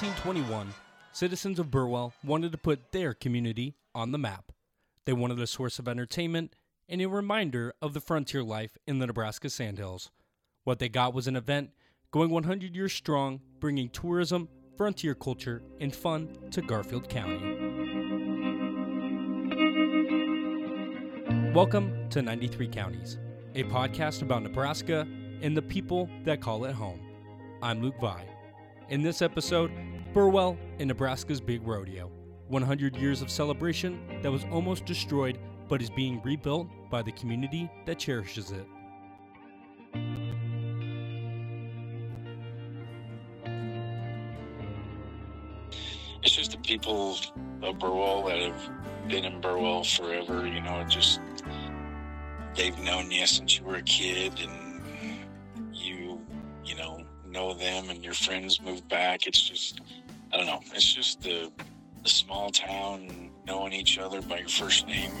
1921, citizens of Burwell wanted to put their community on the map. They wanted a source of entertainment and a reminder of the frontier life in the Nebraska Sandhills. What they got was an event going 100 years strong, bringing tourism, frontier culture, and fun to Garfield County. Welcome to 93 Counties, a podcast about Nebraska and the people that call it home. I'm Luke Vie. In this episode, Burwell and Nebraska's Big Rodeo. 100 years of celebration that was almost destroyed but is being rebuilt by the community that cherishes it. It's just the people of Burwell that have been in Burwell forever, you know, just they've known you since you were a kid and know, them and your friends move back. It's just, I don't know, it's just the, the small town knowing each other by your first name.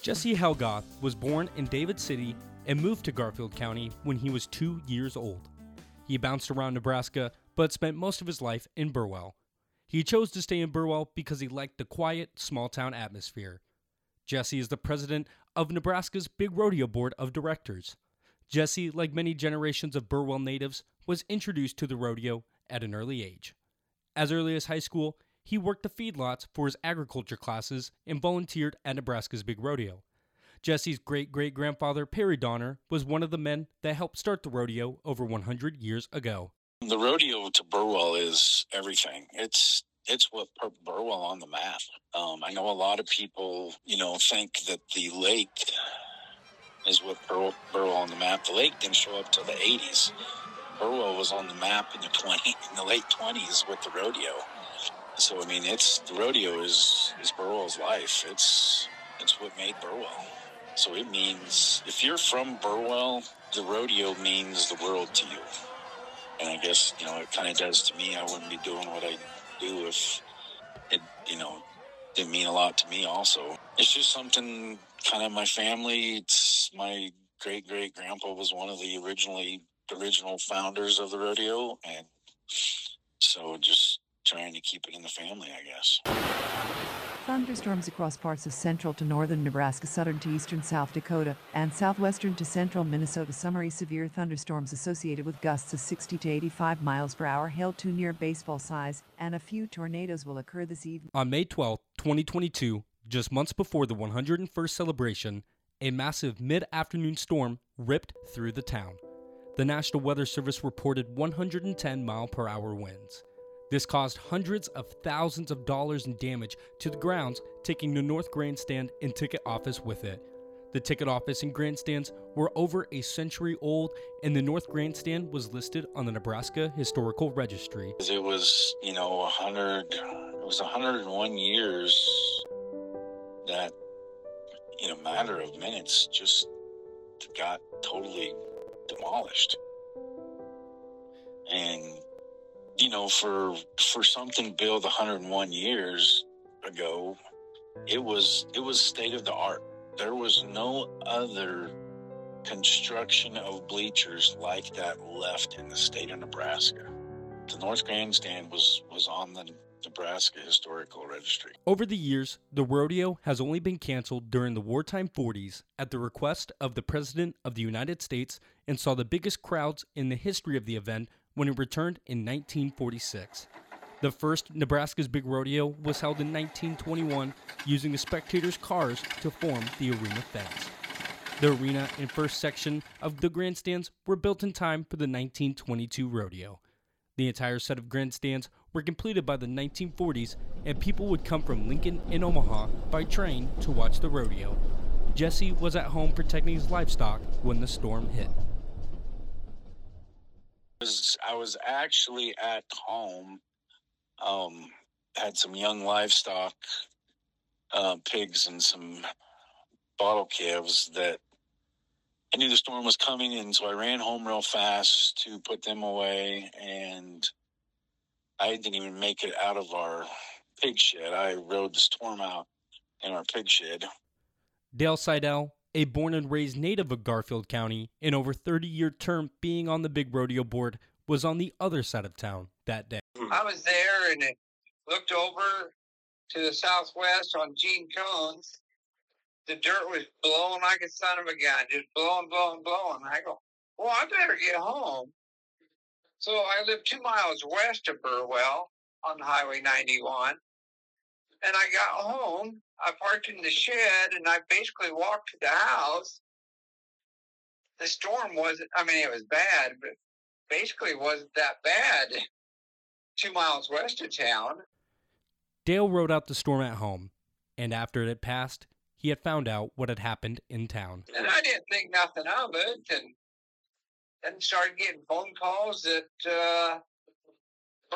Jesse Helgoth was born in David City and moved to Garfield County when he was two years old. He bounced around Nebraska, but spent most of his life in Burwell. He chose to stay in Burwell because he liked the quiet, small town atmosphere. Jesse is the president of Nebraska's Big Rodeo Board of Directors. Jesse, like many generations of Burwell natives, was introduced to the rodeo at an early age. As early as high school, he worked the feedlots for his agriculture classes and volunteered at Nebraska's Big Rodeo. Jesse's great great grandfather, Perry Donner, was one of the men that helped start the rodeo over 100 years ago. The rodeo to Burwell is everything. It's it's what put Burwell on the map. Um, I know a lot of people, you know, think that the lake is what Bur- Burwell on the map. The lake didn't show up till the 80s. Burwell was on the map in the 20 in the late 20s with the rodeo. So I mean, it's the rodeo is is Burwell's life. It's it's what made Burwell. So it means if you're from Burwell, the rodeo means the world to you. And I guess you know it kind of does to me. I wouldn't be doing what I do if it you know didn't mean a lot to me. Also, it's just something kind of my family. It's my great great grandpa was one of the originally original founders of the rodeo, and so just trying to keep it in the family, I guess. Thunderstorms across parts of central to northern Nebraska, southern to eastern South Dakota, and southwestern to central Minnesota. Summary severe thunderstorms associated with gusts of 60 to 85 miles per hour, hail to near baseball size, and a few tornadoes will occur this evening. On May 12, 2022, just months before the 101st celebration, a massive mid afternoon storm ripped through the town. The National Weather Service reported 110 mile per hour winds. This caused hundreds of thousands of dollars in damage to the grounds, taking the North Grandstand and ticket office with it. The ticket office and grandstands were over a century old, and the North Grandstand was listed on the Nebraska Historical Registry. It was, you know, 100, it was 101 years that, in a matter of minutes, just got totally demolished. And you know, for for something built 101 years ago, it was it was state of the art. There was no other construction of bleachers like that left in the state of Nebraska. The North Grandstand was was on the Nebraska Historical Registry. Over the years, the rodeo has only been canceled during the wartime 40s at the request of the President of the United States and saw the biggest crowds in the history of the event when it returned in 1946. The first Nebraska's Big Rodeo was held in 1921 using the spectators' cars to form the arena fence. The arena and first section of the grandstands were built in time for the 1922 rodeo. The entire set of grandstands were completed by the 1940s, and people would come from Lincoln and Omaha by train to watch the rodeo. Jesse was at home protecting his livestock when the storm hit. Was I was actually at home. Um, had some young livestock, uh, pigs and some bottle calves that I knew the storm was coming, and so I ran home real fast to put them away. And I didn't even make it out of our pig shed. I rode the storm out in our pig shed. Dale Seidel, a born and raised native of Garfield County, in over 30 year term being on the big rodeo board, was on the other side of town that day. Hmm. I was there and it looked over to the southwest on Gene Cones. The dirt was blowing like a son of a gun, just blowing, blowing, blowing. I go, well, I better get home. So I live two miles west of Burwell on Highway 91. And I got home. I parked in the shed and I basically walked to the house. The storm wasn't, I mean, it was bad, but basically wasn't that bad two miles west of town. Dale rode out the storm at home, and after it had passed, he had found out what had happened in town. And I didn't think nothing of it, and then started getting phone calls that uh,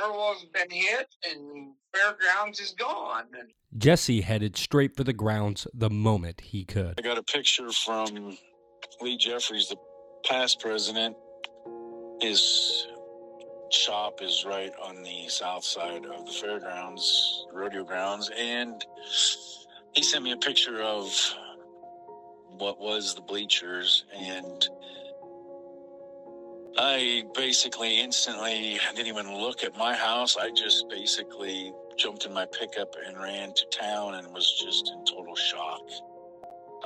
Burwell's been hit and Fairgrounds is gone. Jesse headed straight for the grounds the moment he could. I got a picture from Lee Jeffries, the past president. His shop is right on the south side of the fairgrounds, rodeo grounds, and he sent me a picture of what was the bleachers and I basically instantly didn't even look at my house. I just basically jumped in my pickup and ran to town and was just in total shock.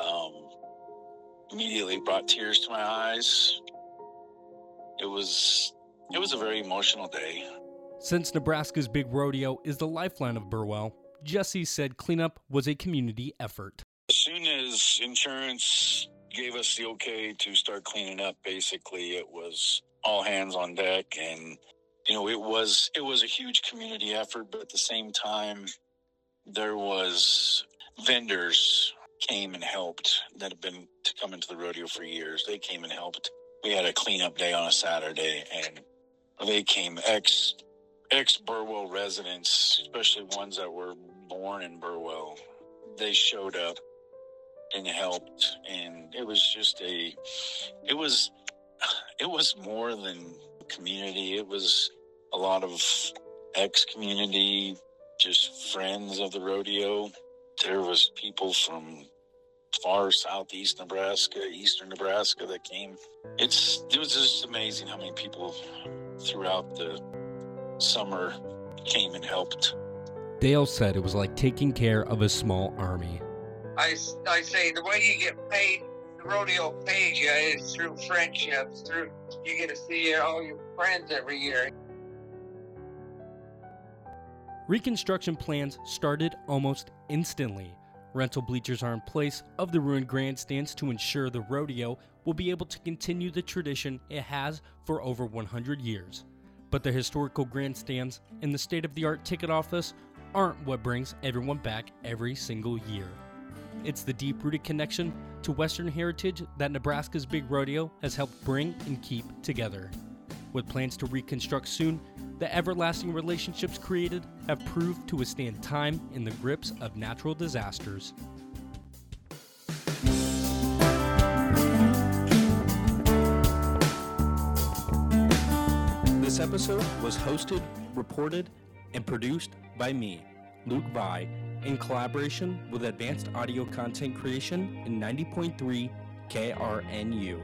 Um, immediately brought tears to my eyes. It was it was a very emotional day. Since Nebraska's big rodeo is the lifeline of Burwell, Jesse said cleanup was a community effort. As soon as insurance gave us the okay to start cleaning up, basically it was all hands on deck and you know it was it was a huge community effort but at the same time there was vendors came and helped that have been to come into the rodeo for years. They came and helped. We had a cleanup day on a saturday and they came ex ex burwell residents especially ones that were born in burwell they showed up and helped and it was just a it was it was more than community. It was a lot of ex community just friends of the rodeo. There was people from far southeast nebraska eastern nebraska that came. It's it was just amazing how many people throughout the summer came and helped. Dale said it was like taking care of a small army. I, I say the way you get paid, the rodeo pays you is through friendships. Through you get to see all your friends every year. Reconstruction plans started almost instantly. Rental bleachers are in place of the ruined grandstands to ensure the rodeo will be able to continue the tradition it has for over 100 years. But the historical grandstands and the state of the art ticket office aren't what brings everyone back every single year. It's the deep rooted connection to Western heritage that Nebraska's Big Rodeo has helped bring and keep together. With plans to reconstruct soon, the everlasting relationships created have proved to withstand time in the grips of natural disasters. This episode was hosted, reported, and produced by me, Luke Vie, in collaboration with Advanced Audio Content Creation in 90.3 KRNU.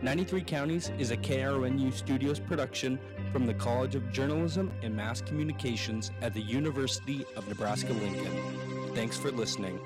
93 Counties is a KRNU Studios production from the College of Journalism and Mass Communications at the University of Nebraska Lincoln. Thanks for listening.